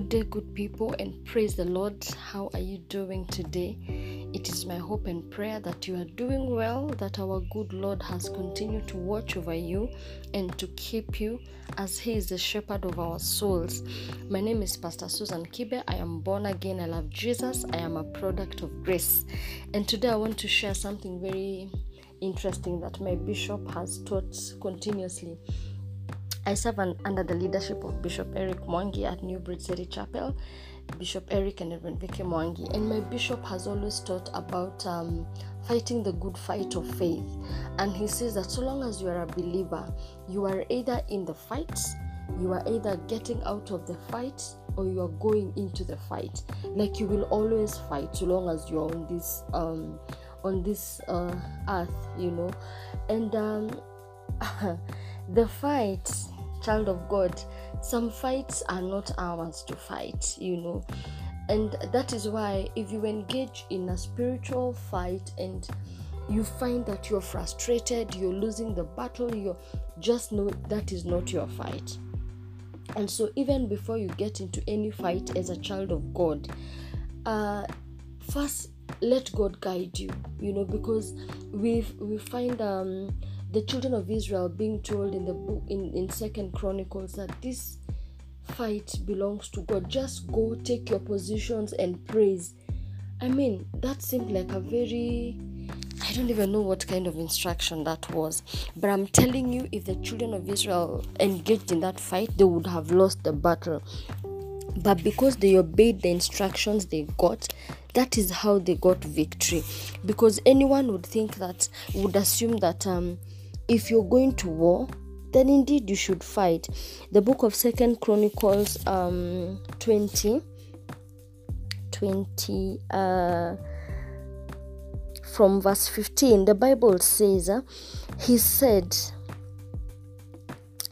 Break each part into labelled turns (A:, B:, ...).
A: Good day, good people, and praise the Lord. How are you doing today? It is my hope and prayer that you are doing well, that our good Lord has continued to watch over you and to keep you as He is the shepherd of our souls. My name is Pastor Susan Kibe. I am born again. I love Jesus. I am a product of grace. And today I want to share something very interesting that my bishop has taught continuously. I serve an, under the leadership of Bishop Eric Mwangi at New Bridge City Chapel, Bishop Eric and Reverend Vicky Mwangi. And my bishop has always taught about um, fighting the good fight of faith. And he says that so long as you are a believer, you are either in the fight, you are either getting out of the fight, or you are going into the fight. Like you will always fight so long as you're on this um, on this uh, earth, you know. And um, the fight child of god some fights are not ours to fight you know. And that is why if you engage in a spiritual fight and you find that you're frustrated you're losing the battle you just know that is not your fight. And so even before you get into any fight as a child of god uh first let god guide you you know because we we find um the children of Israel being told in the book in, in Second Chronicles that this fight belongs to God. Just go take your positions and praise. I mean, that seemed like a very I don't even know what kind of instruction that was. But I'm telling you, if the children of Israel engaged in that fight, they would have lost the battle. But because they obeyed the instructions they got, that is how they got victory. Because anyone would think that, would assume that um, if you're going to war then indeed you should fight. The book of second chronicles um 20 20 uh from verse 15 the bible says uh, he said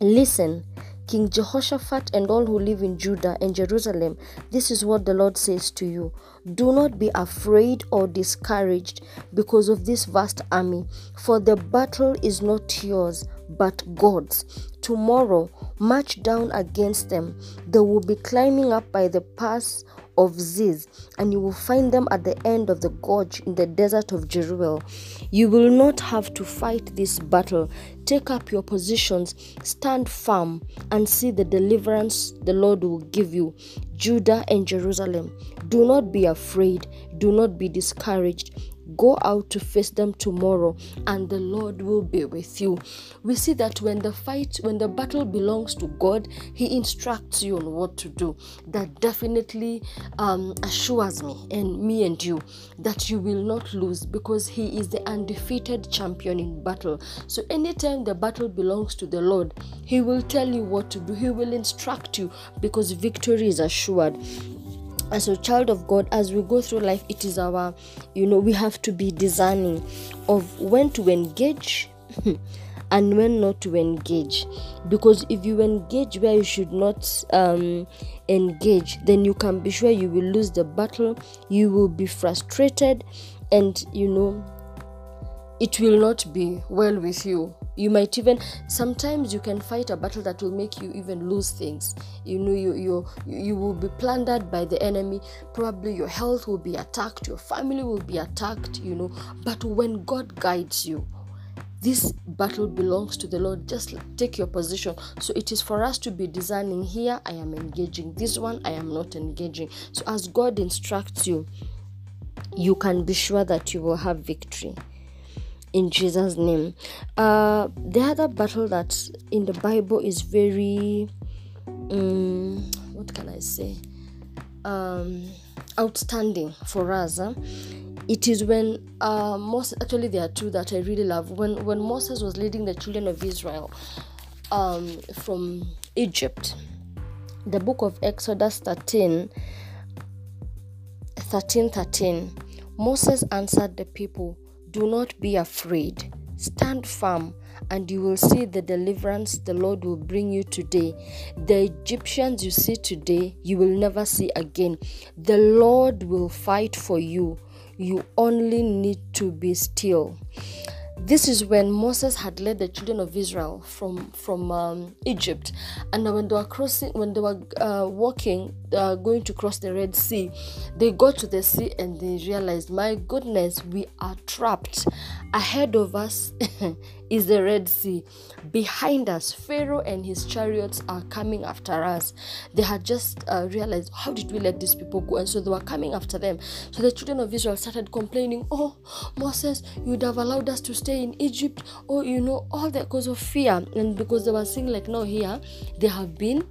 A: listen King Jehoshaphat and all who live in Judah and Jerusalem, this is what the Lord says to you. Do not be afraid or discouraged because of this vast army, for the battle is not yours, but God's. Tomorrow, march down against them. They will be climbing up by the pass of Ziz, and you will find them at the end of the gorge in the desert of Jeruel. You will not have to fight this battle. Take up your positions, stand firm, and see the deliverance the Lord will give you. Judah and Jerusalem, do not be afraid, do not be discouraged. Go out to face them tomorrow, and the Lord will be with you. We see that when the fight, when the battle belongs to God, He instructs you on what to do. That definitely um, assures me and me and you that you will not lose because He is the undefeated champion in battle. So, anytime the battle belongs to the Lord, He will tell you what to do, He will instruct you because victory is assured as a child of god as we go through life it is our you know we have to be discerning of when to engage and when not to engage. Because if you engage where you should not um, engage then you can be sure you will lose the battle you will be frustrated and you know it will not be well with you you might even sometimes you can fight a battle that will make you even lose things you know you you you will be plundered by the enemy probably your health will be attacked your family will be attacked you know but when god guides you this battle belongs to the Lord. Just take your position. So it is for us to be discerning here. I am engaging. This one, I am not engaging. So as God instructs you, you can be sure that you will have victory in Jesus' name. Uh, the other battle that in the Bible is very, um, what can I say, um, outstanding for us. Huh? It is when uh, Moses. Actually, there are two that I really love. When when Moses was leading the children of Israel um, from Egypt, the book of Exodus 13, 13, 13, Moses answered the people do not be afraid. Stand firm, and you will see the deliverance the Lord will bring you today. The Egyptians you see today, you will never see again. The Lord will fight for you. You only need to be still. This is when Moses had led the children of Israel from from um, Egypt, and when they were crossing, when they were uh, walking, uh, going to cross the Red Sea, they got to the sea and they realized, my goodness, we are trapped. Ahead of us is the Red Sea. Behind us, Pharaoh and his chariots are coming after us. They had just uh, realized, how did we let these people go? And so they were coming after them. So the children of Israel started complaining, oh, Moses, you would have allowed us to stay in Egypt. Oh, you know, all that because of fear. And because they were saying, like, no, here, they have been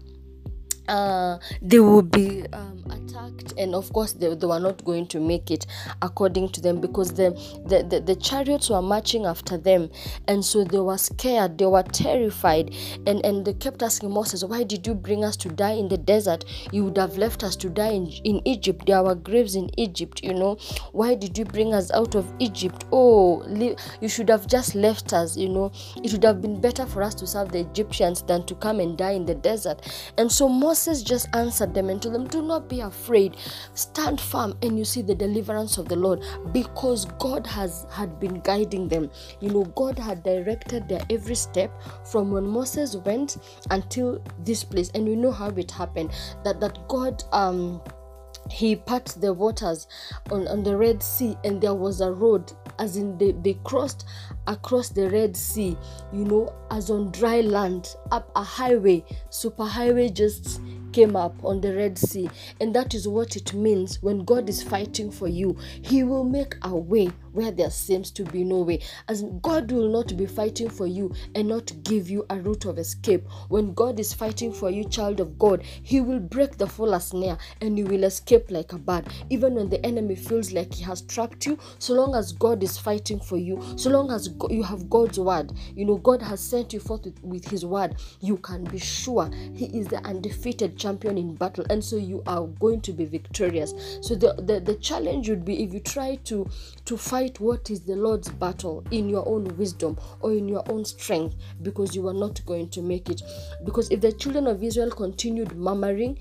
A: uh, they will be um, attacked and of course they, they were not going to make it according to them because the, the, the, the, chariots were marching after them. And so they were scared they were terrified. And, and they kept asking moses why did you bring us to die in the desert? You would have left us to die in, in egypt. There were graves in egypt you know. Why did you bring us out of egypt? Oh you should have just left us you know. It would have been better for us to serve the egyptians than to come and die in the desert. And so moses Moses just answered them and told them, Do not be afraid. Stand firm and you see the deliverance of the Lord because God has had been guiding them. You know, God had directed their every step from when Moses went until this place. And we know how it happened. That that God um he parted the waters on, on the Red Sea and there was a road as in they, they crossed across the Red Sea, you know, as on dry land, up a highway, super highway just came up on the Red Sea. And that is what it means when God is fighting for you. He will make a way where there seems to be no way. As God will not be fighting for you and not give you a route of escape. When God is fighting for you, child of God, He will break the full snare and you will escape like a bird. Even when the enemy feels like he has trapped you, so long as God is fighting for you, so long as you have God's word, you know, God has sent you forth with, with His word, you can be sure He is the undefeated champion in battle and so you are going to be victorious so the, the the challenge would be if you try to to fight what is the lord's battle in your own wisdom or in your own strength because you are not going to make it because if the children of israel continued murmuring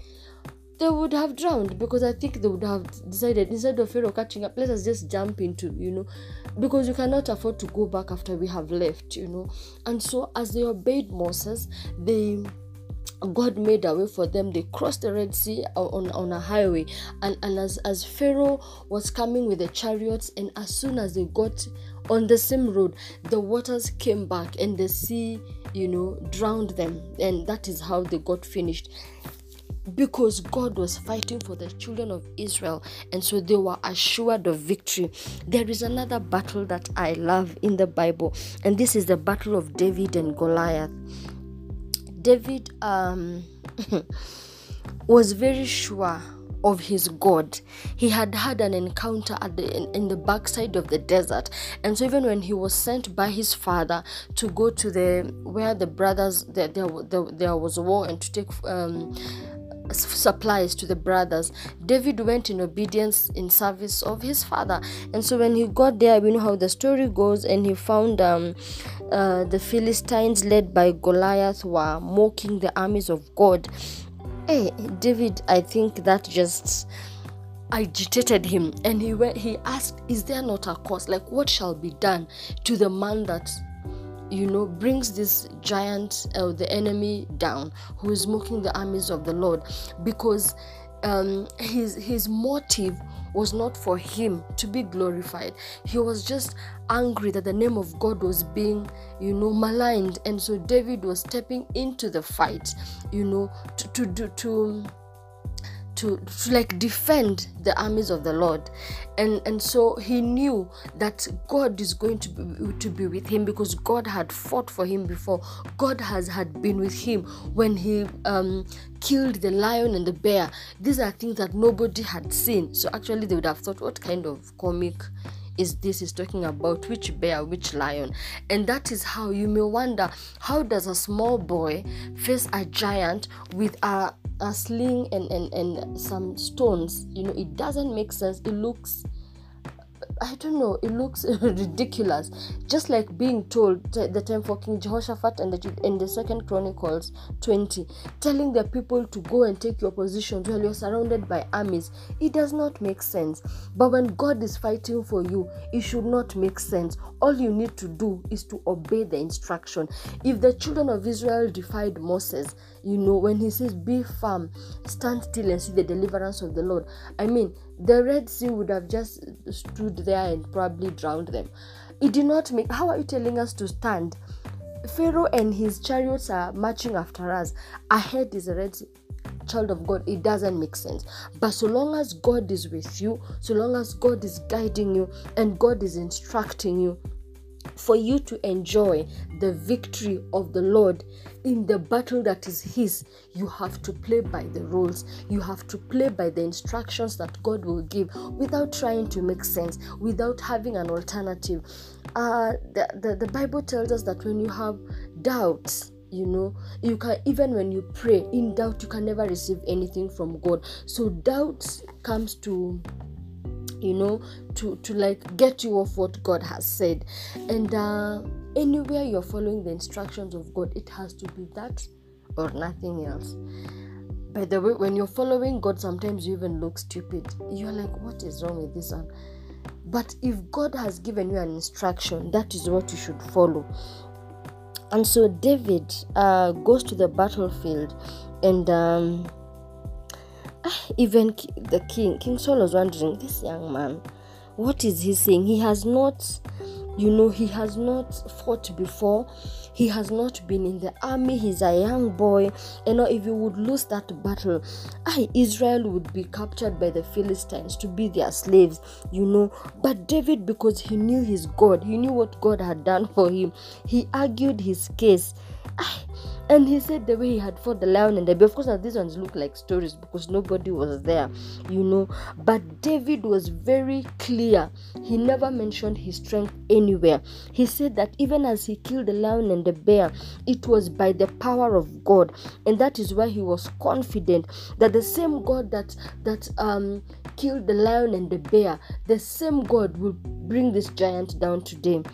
A: they would have drowned because I think they would have decided instead of Pharaoh catching up, let us just jump into, you know, because you cannot afford to go back after we have left, you know. And so, as they obeyed Moses, they God made a way for them. They crossed the Red Sea on, on a highway. And, and as, as Pharaoh was coming with the chariots, and as soon as they got on the same road, the waters came back and the sea, you know, drowned them. And that is how they got finished because God was fighting for the children of Israel, and so they were assured of victory. There is another battle that I love in the Bible, and this is the battle of David and Goliath. David um, was very sure of his God. He had had an encounter at the in, in, the backside of the desert, and so even when he was sent by his father to go to the where the brothers there there, there, there was war and to take um, supplies to the brothers. David went in obedience in service of his father. And so when he got there, we know how the story goes, and he found um, uh, the Philistines led by Goliath were mocking the armies of God. Hey, David, I think that just agitated him and he went he asked is there not a cause like what shall be done to the man that you know, brings this giant, uh, the enemy down, who is mocking the armies of the Lord, because um, his his motive was not for him to be glorified. He was just angry that the name of God was being, you know, maligned, and so David was stepping into the fight, you know, to to to. to to, to like defend the armies of the Lord. And and so he knew that God is going to be, to be with him because God had fought for him before. God has had been with him when he um, killed the lion and the bear. These are things that nobody had seen. So actually they would have thought what kind of comic is this is talking about which bear which lion. And that is how you may wonder how does a small boy face a giant with a a sling and, and, and some stones? You know it doesn't make sense. It looks I don't know, it looks ridiculous. Just like being told the time for King Jehoshaphat and the, in the Second Chronicles 20, telling the people to go and take your positions while you're surrounded by armies. It does not make sense. But when God is fighting for you, it should not make sense. All you need to do is to obey the instruction. If the children of Israel defied Moses, you know, when he says, Be firm, stand still and see the deliverance of the Lord. I mean, the Red Sea would have just stood there and probably drowned them. It did not make. How are you telling us to stand? Pharaoh and his chariots are marching after us. Ahead is the Red Sea child of God, it doesn't make sense. But so long as God is with you, so long as God is guiding you and God is instructing you, for you to enjoy the victory of the Lord in the battle that is His, you have to play by the rules. You have to play by the instructions that God will give without trying to make sense, without having an alternative. Uh, the, the, the Bible tells us that when you have doubts, you know you can even when you pray in doubt you can never receive anything from god so doubt comes to you know to to like get you off what god has said. And uh anywhere you're following the instructions of god it has to be that or nothing else. By the way when you're following god sometimes you even look stupid. You're like what is wrong with this one? But if god has given you an instruction that is what you should follow. And so david uh, goes to the battlefield and um, even the king, King Saul was wondering, this young man, what is he saying? He has not, you know, he has not fought before. He has not been in the army. He's a young boy. Know, if you would lose that battle, I Israel would be captured by the Philistines to be their slaves, you know. But David, because he knew his God, he knew what God had done for him, he argued his case. And he said the way he had fought the lion and the bear. Of course, now these ones look like stories because nobody was there, you know. But David was very clear. He never mentioned his strength anywhere. He said that even as he killed the lion and the bear, it was by the power of God, and that is why he was confident that the same God that that um killed the lion and the bear, the same God will bring this giant down today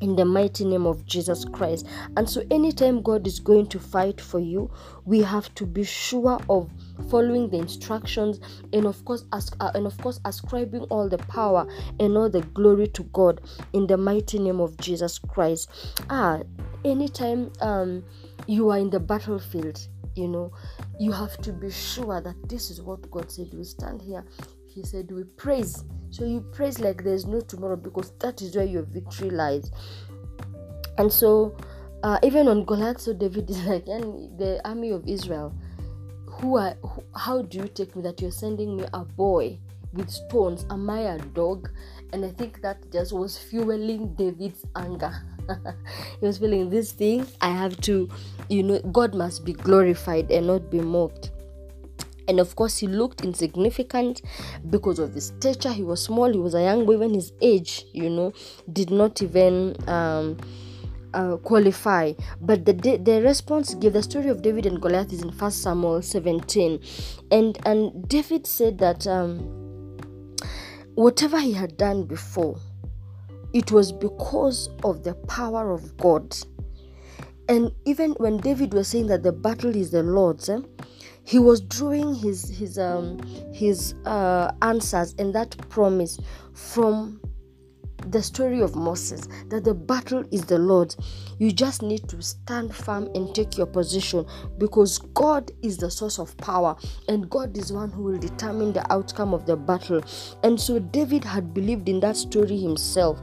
A: in the mighty name of Jesus Christ. And so, anytime God is going to fight for you, we have to be sure of following the instructions and of course ask uh, and of course ascribing all the power and all the glory to God in the mighty name of Jesus Christ. Ah, anytime um you are in the battlefield, you know, you have to be sure that this is what God said. We stand here. He said, We praise so you praise like there's no tomorrow because that is where your victory lies. And so, uh, even on Goliath, so David is like, and the army of Israel, who are, who, how do you take me that you're sending me a boy with stones? Am I a dog? And I think that just was fueling David's anger. he was feeling this thing, I have to, you know, God must be glorified and not be mocked and of course he looked insignificant because of his stature. He was small. He was a young boy. Even his age you know did not even um, uh, qualify. But the the response gave the story of david and goliath is in first samuel 17 and and david said that um, whatever he had done before it was because of the power of god. And even when david was saying that the battle is the lord's eh, he was drawing his his um his uh answers and that promise from the story of Moses that the battle is the Lord. You just need to stand firm and take your position because God is the source of power and God is one who will determine the outcome of the battle. And so David had believed in that story himself.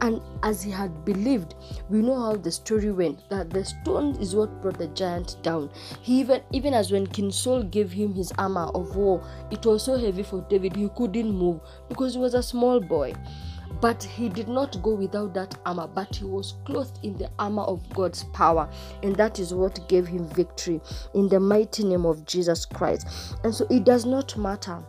A: And as he had believed, we know how the story went that the stone is what brought the giant down. He even even as when King Saul gave him his armor of war, it was so heavy for David he couldn't move because he was a small boy. But he did not go without that armor, but he was clothed in the armor of God's power, and that is what gave him victory in the mighty name of Jesus Christ. And so it does not matter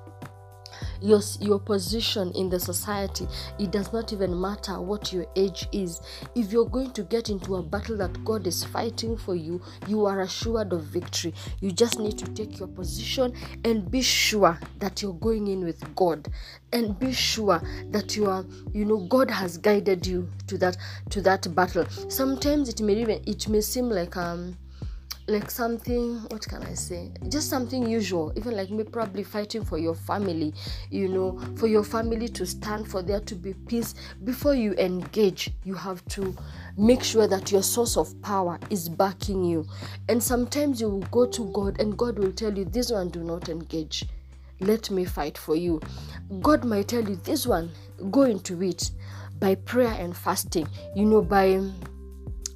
A: your your position in the society it does not even matter what your age is. If you're going to get into a battle that god is fighting for you you are assured of victory. You just need to take your position and be sure that you're going in with god. And be sure that you are you know god has guided you to that to that battle. Sometimes it may even it may seem like um like something what can i say? Just something usual even like me probably fighting for your family you know for your family to stand for there to be peace. Before you engage you have to make sure that your source of power is backing you. And sometimes you will go to god and god will tell you this one do not engage. Let me fight for you. God might tell you this one go into it by prayer and fasting. You know by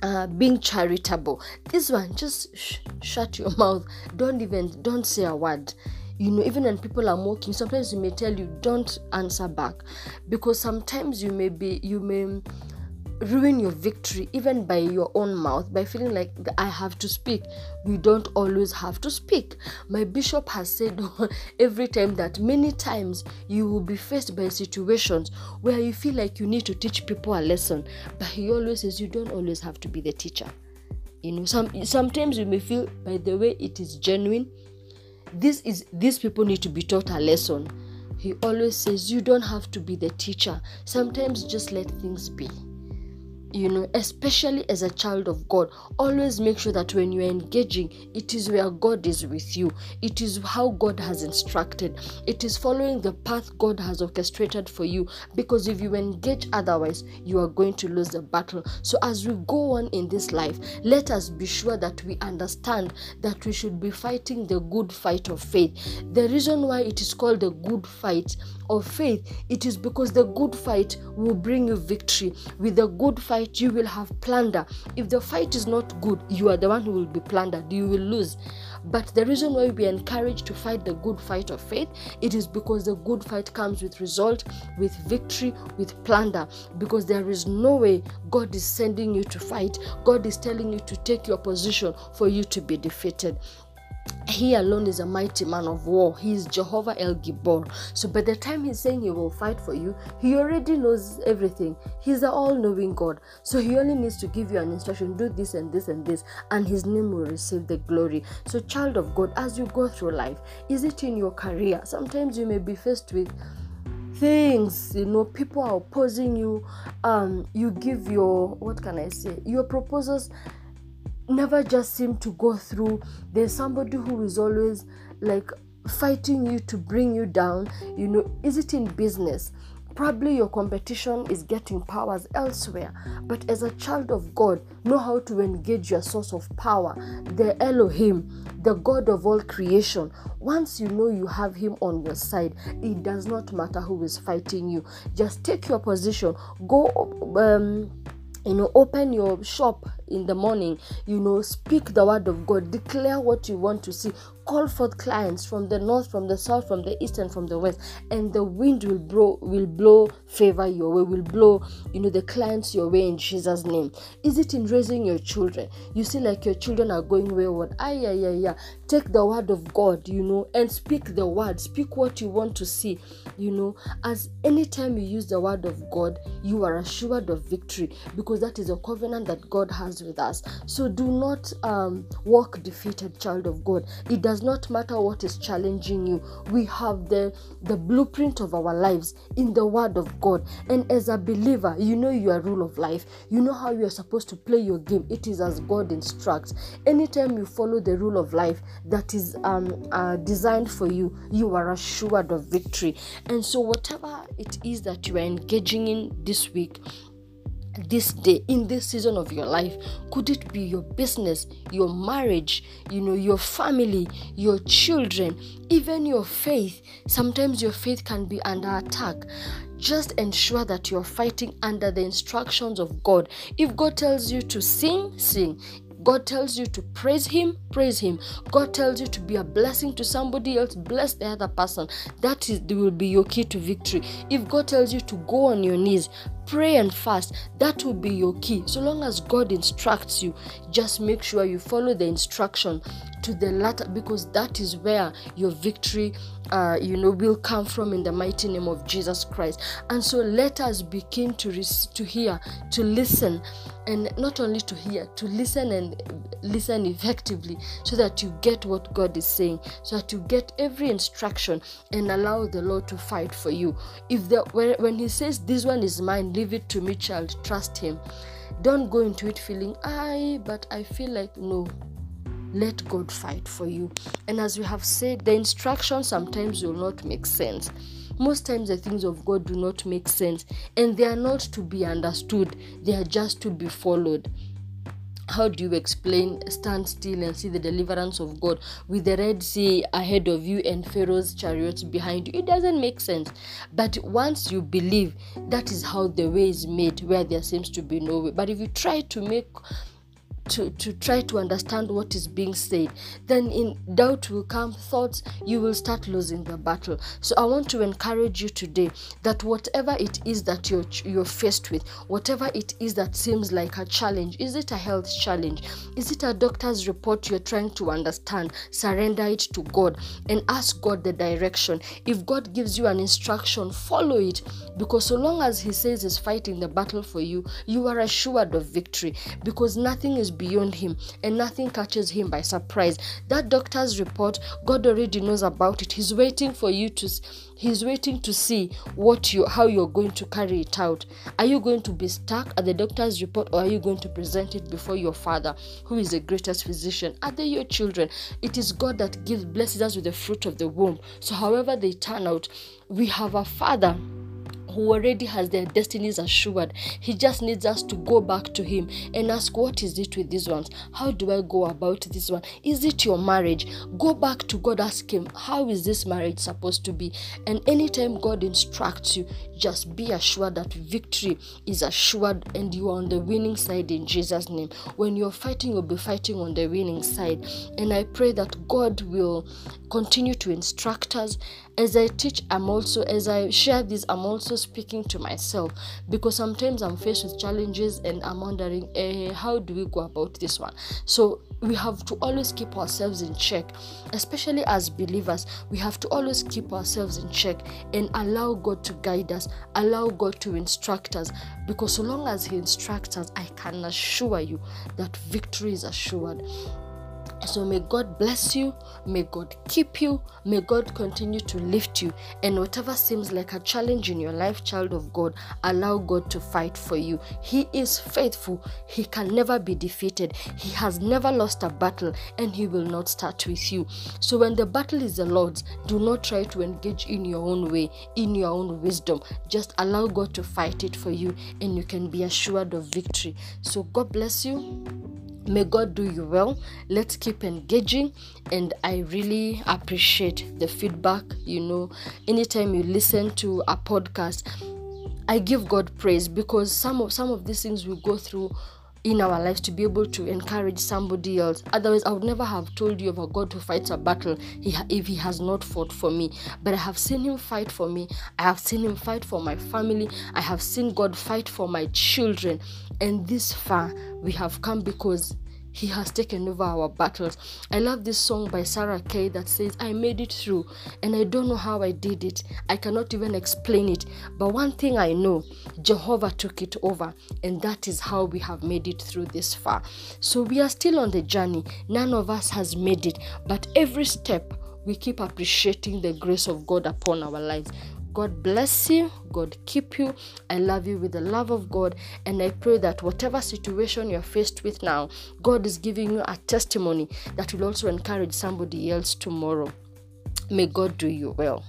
A: uh, being charitable. This one, just sh- shut your mouth. Don't even don't say a word. You know, even when people are mocking, sometimes you may tell you don't answer back, because sometimes you may be you may ruin your victory even by your own mouth by feeling like I have to speak. We don't always have to speak. My bishop has said every time that many times you will be faced by situations where you feel like you need to teach people a lesson, but he always says you don't always have to be the teacher. You know, some sometimes you may feel by the way it is genuine. This is these people need to be taught a lesson. He always says you don't have to be the teacher. Sometimes just let things be you know, especially as a child of God, always make sure that when you're engaging, it is where God is with you. It is how God has instructed. It is following the path God has orchestrated for you. Because if you engage otherwise, you are going to lose the battle. So, as we go on in this life, let us be sure that we understand that we should be fighting the good fight of faith. The reason why it is called the good fight of faith, it is because the good fight will bring you victory. With the good fight, fight, you will have plunder. If the fight is not good, you are the one who will be plundered. You will lose. But the reason why we are encouraged to fight the good fight of faith, it is because the good fight comes with result, with victory, with plunder. Because there is no way God is sending you to fight. God is telling you to take your position for you to be defeated he alone is a mighty man of war. He is Jehovah El Gibor. So by the time he's saying he will fight for you, he already knows everything. He's the all knowing God. So he only needs to give you an instruction do this and this and this, and his name will receive the glory. So, child of God, as you go through life, is it in your career? Sometimes you may be faced with things you know people are opposing you um you give your what can i say your proposals never just seem to go through. There's somebody who is always like fighting you to bring you down. You know, is it in business? Probably your competition is getting powers elsewhere, but as a child of God, know how to engage your source of power, the Elohim, the God of all creation. Once you know you have Him on your side, it does not matter who is fighting you. Just take your position, go. Um, you know open your shop in the morning you know speak the word of god declare what you want to see. Call forth clients from the north from the south from the east and from the west and the wind will blow will blow favor your way will blow you know the clients your way in jesus name. Is it in raising your children? You see like your children are going wayward. Ah yeah yeah yeah take the word of god you know and speak the word. Speak what you want to see you know. As anytime you use the word of god you are assured of victory because that is a covenant that god has with us. So do not um, walk defeated child of god. It does not matter what is challenging you. We have the the blueprint of our lives in the word of god. And as a believer you know your rule of life. You know how you are supposed to play your game. It is as god instructs. Anytime you follow the rule of life that is um, uh, designed for you you are assured of victory. And so whatever it is that you are engaging in this week this day in this season of your life could it be your business your marriage you know your family your children even your faith sometimes your faith can be under attack just ensure that you're fighting under the instructions of God. If God tells you to sing, sing. God tells you to praise Him, praise Him. God tells you to be a blessing to somebody else, bless the other person. That is will be your key to victory. If God tells you to go on your knees, pray and fast. That will be your key. So long as God instructs you, just make sure you follow the instruction to the latter because that is where your victory uh, you know will come from in the mighty name of jesus christ. And so let us begin to res- to hear to listen and not only to hear to listen and listen effectively so that you get what god is saying so that you get every instruction and allow the lord to fight for you. If the when, when he says this one is mine leave it to me child trust him don't go into it feeling i but i feel like no let God fight for you. And as we have said, the instructions sometimes will not make sense. Most times, the things of God do not make sense, and they are not to be understood, they are just to be followed. How do you explain stand still and see the deliverance of God with the Red Sea ahead of you and Pharaoh's chariots behind you? It doesn't make sense. But once you believe, that is how the way is made, where there seems to be no way. But if you try to make to, to try to understand what is being said, then in doubt will come, thoughts, you will start losing the battle. So I want to encourage you today that whatever it is that you're you're faced with, whatever it is that seems like a challenge, is it a health challenge? Is it a doctor's report you're trying to understand? Surrender it to God and ask God the direction. If God gives you an instruction, follow it because so long as He says He's fighting the battle for you, you are assured of victory because nothing is beyond him and nothing catches him by surprise. That doctor's report, God already knows about it. He's waiting for you to he's waiting to see what you how you're going to carry it out. Are you going to be stuck at the doctor's report or are you going to present it before your father who is the greatest physician? Are they your children? It is God that gives blesses us with the fruit of the womb. So however they turn out, we have a father who already has their destinies assured. He just needs us to go back to Him and ask, What is it with these ones? How do I go about this one? Is it your marriage? Go back to God, ask Him, How is this marriage supposed to be? And anytime God instructs you, just be assured that victory is assured and you are on the winning side in Jesus' name. When you're fighting, you'll be fighting on the winning side. And I pray that God will continue to instruct us. As I teach, I'm also, as I share this, I'm also speaking to myself because sometimes I'm faced with challenges and I'm wondering, eh, how do we go about this one? So we have to always keep ourselves in check, especially as believers. We have to always keep ourselves in check and allow God to guide us, allow God to instruct us, because so long as He instructs us, I can assure you that victory is assured. So may God bless you, may God keep you, may God continue to lift you, and whatever seems like a challenge in your life, child of God, allow God to fight for you. He is faithful, He can never be defeated, He has never lost a battle, and He will not start with you. So when the battle is the Lord's, do not try to engage in your own way, in your own wisdom. Just allow God to fight it for you, and you can be assured of victory. So God bless you. May God do you well. Let's keep engaging, and I really appreciate the feedback. You know, anytime you listen to a podcast, I give God praise because some of some of these things we go through in our lives to be able to encourage somebody else. Otherwise, I would never have told you of a God who fights a battle if He has not fought for me. But I have seen Him fight for me. I have seen Him fight for my family. I have seen God fight for my children. And this far, we have come because he has taken over our battles. I love this song by Sarah Kay that says, I made it through and I don't know how I did it. I cannot even explain it. But one thing I know Jehovah took it over, and that is how we have made it through this far. So we are still on the journey. None of us has made it, but every step we keep appreciating the grace of God upon our lives. God bless you. God keep you. I love you with the love of God. And I pray that whatever situation you're faced with now, God is giving you a testimony that will also encourage somebody else tomorrow. May God do you well.